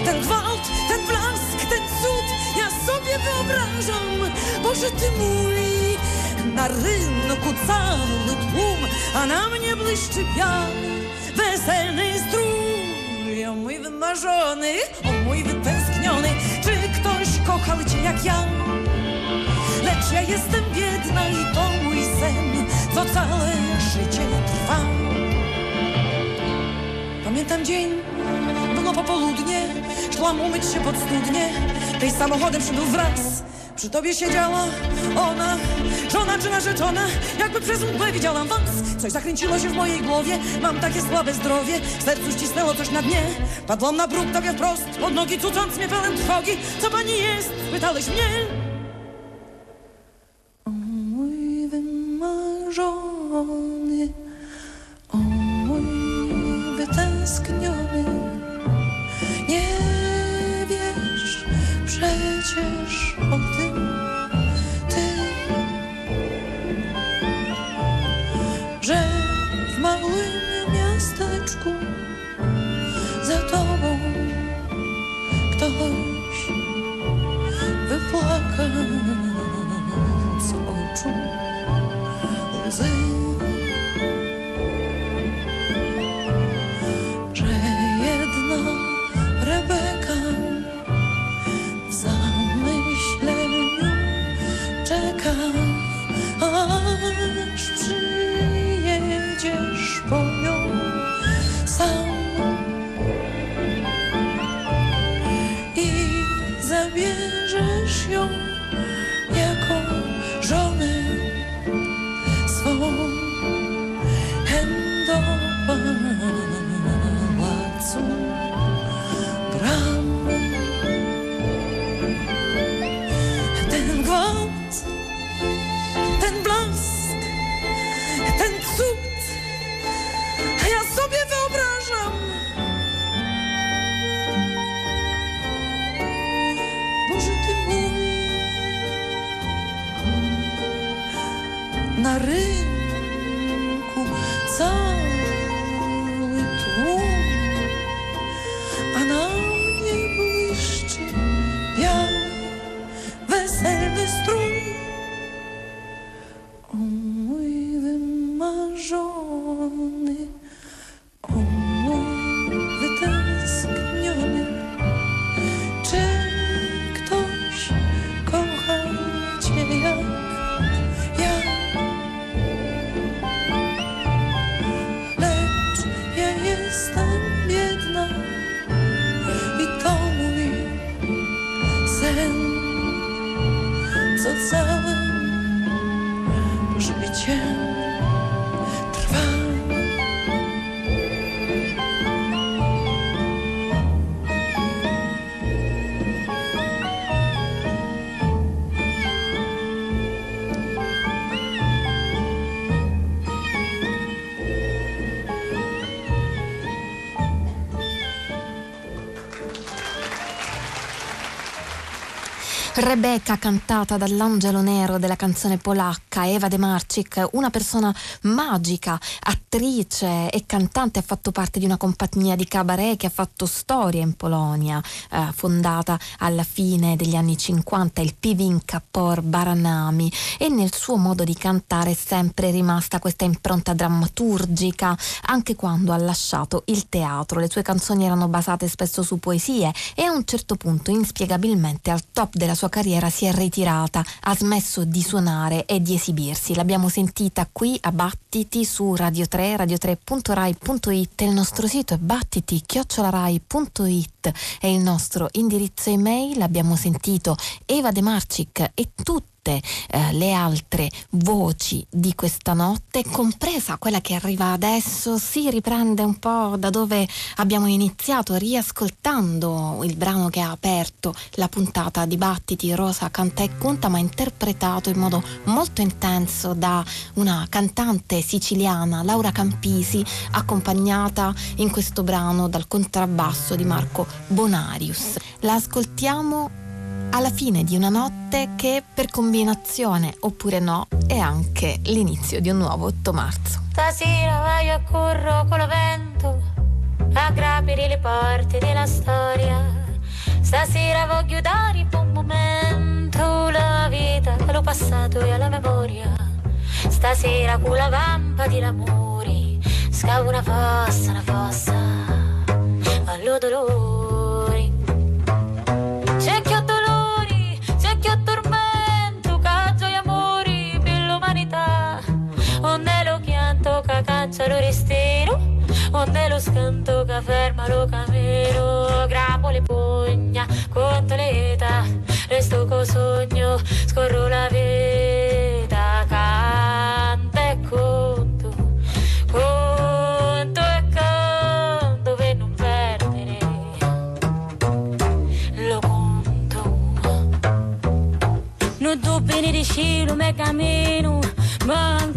Ten gwałt, ten blask, ten cud, ja sobie wyobrażam, Boże Ty mój, na rynku cały tłum, a na mnie błyszczy pian, weselny strój. O mój wymarzony, o mój wytęskniony, czy ktoś kochał cię jak ja? Lecz ja jestem biedna i to mój sen, co całe życie trwa. Pamiętam dzień, było popołudnie, szłam umyć się pod studnie, tej samochodem przybył wraz. Przy tobie siedziała ona, żona czy narzeczona, jakby przez mgłę widziałam was. Coś zakręciło się w mojej głowie, mam takie słabe zdrowie, w sercu ścisnęło coś na dnie. Padłam na bruk tobie wprost, pod nogi cucąc mnie pełen trwogi. Co pani jest? Pytałeś mnie. O mój wymarzony, o mój wytęskniony, nie wiesz przecież o happen на рынку царь. Rebecca cantata dall'angelo nero della canzone polacca, Eva De Marcik, una persona magica, attrice e cantante, ha fatto parte di una compagnia di cabaret che ha fatto storia in Polonia, eh, fondata alla fine degli anni 50, il Piwinka Por Baranami e nel suo modo di cantare è sempre rimasta questa impronta drammaturgica, anche quando ha lasciato il teatro. Le sue canzoni erano basate spesso su poesie e a un certo punto, inspiegabilmente, al top della sua carriera si è ritirata, ha smesso di suonare e di esibirsi. L'abbiamo sentita qui a Battiti su Radio 3, radio3.rai.it, il nostro sito è battiti-rai.it è il nostro indirizzo email, abbiamo sentito Eva De Marcic e tutti eh, le altre voci di questa notte, compresa quella che arriva adesso, si riprende un po' da dove abbiamo iniziato, riascoltando il brano che ha aperto la puntata di Battiti, Rosa canta e conta, ma interpretato in modo molto intenso da una cantante siciliana, Laura Campisi, accompagnata in questo brano dal contrabbasso di Marco Bonarius. La ascoltiamo alla fine di una notte che per combinazione oppure no è anche l'inizio di un nuovo 8 marzo. Stasera vai a corro con lo vento a grapire le porte della storia. Stasera voglio dare un momento la vita, lo passato e alla memoria. Stasera con la vampa di l'amore scava una fossa, una fossa allo che caccia lo ristero, onde lo scanto che ferma lo camero. Grappo le pugna contro l'età, resto co sogno, scorro la vita, canta e conto, conto e canto per non perdere lo conto. Non tu bene di cielo, me cammino, manco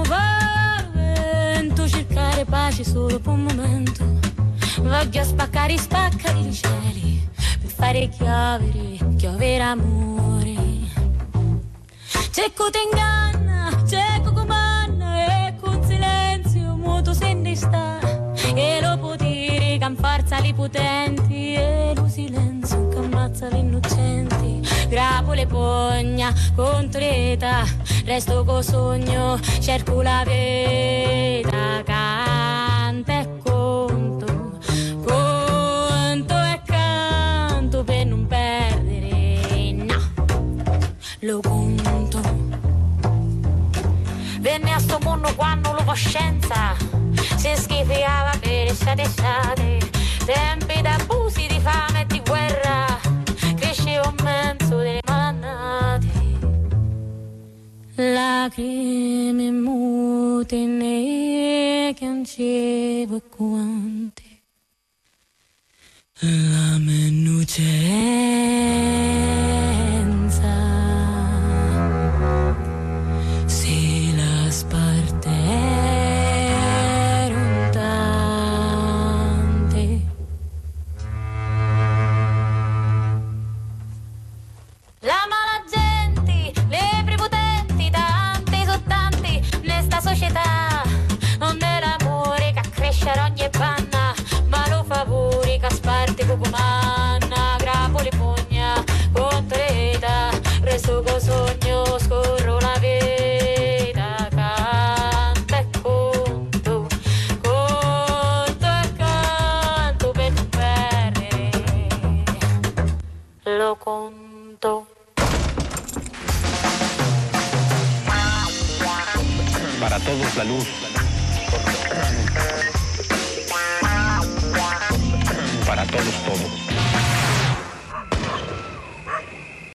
come va, vento, cercare pace solo per un momento. Voglio spaccare i spaccari i cieli, per fare chiavere, chiavere amore. C'è chi ti inganna, c'è chi comanna e con silenzio muto se ne sta. E lo potere che forza li potenti e lo silenzio che ammazza gli innocenti. Grappo le pugna contro l'età, resto co sogno, cerco la vita, canta e conto, conto e canto per non perdere, no, lo conto. Venne a sto mondo quando lo coscienza si schifiava per estate estate tempi d'abusi, di fame e di guerra, Lacrime mute ne piangevo e quante la mennucenza la luz.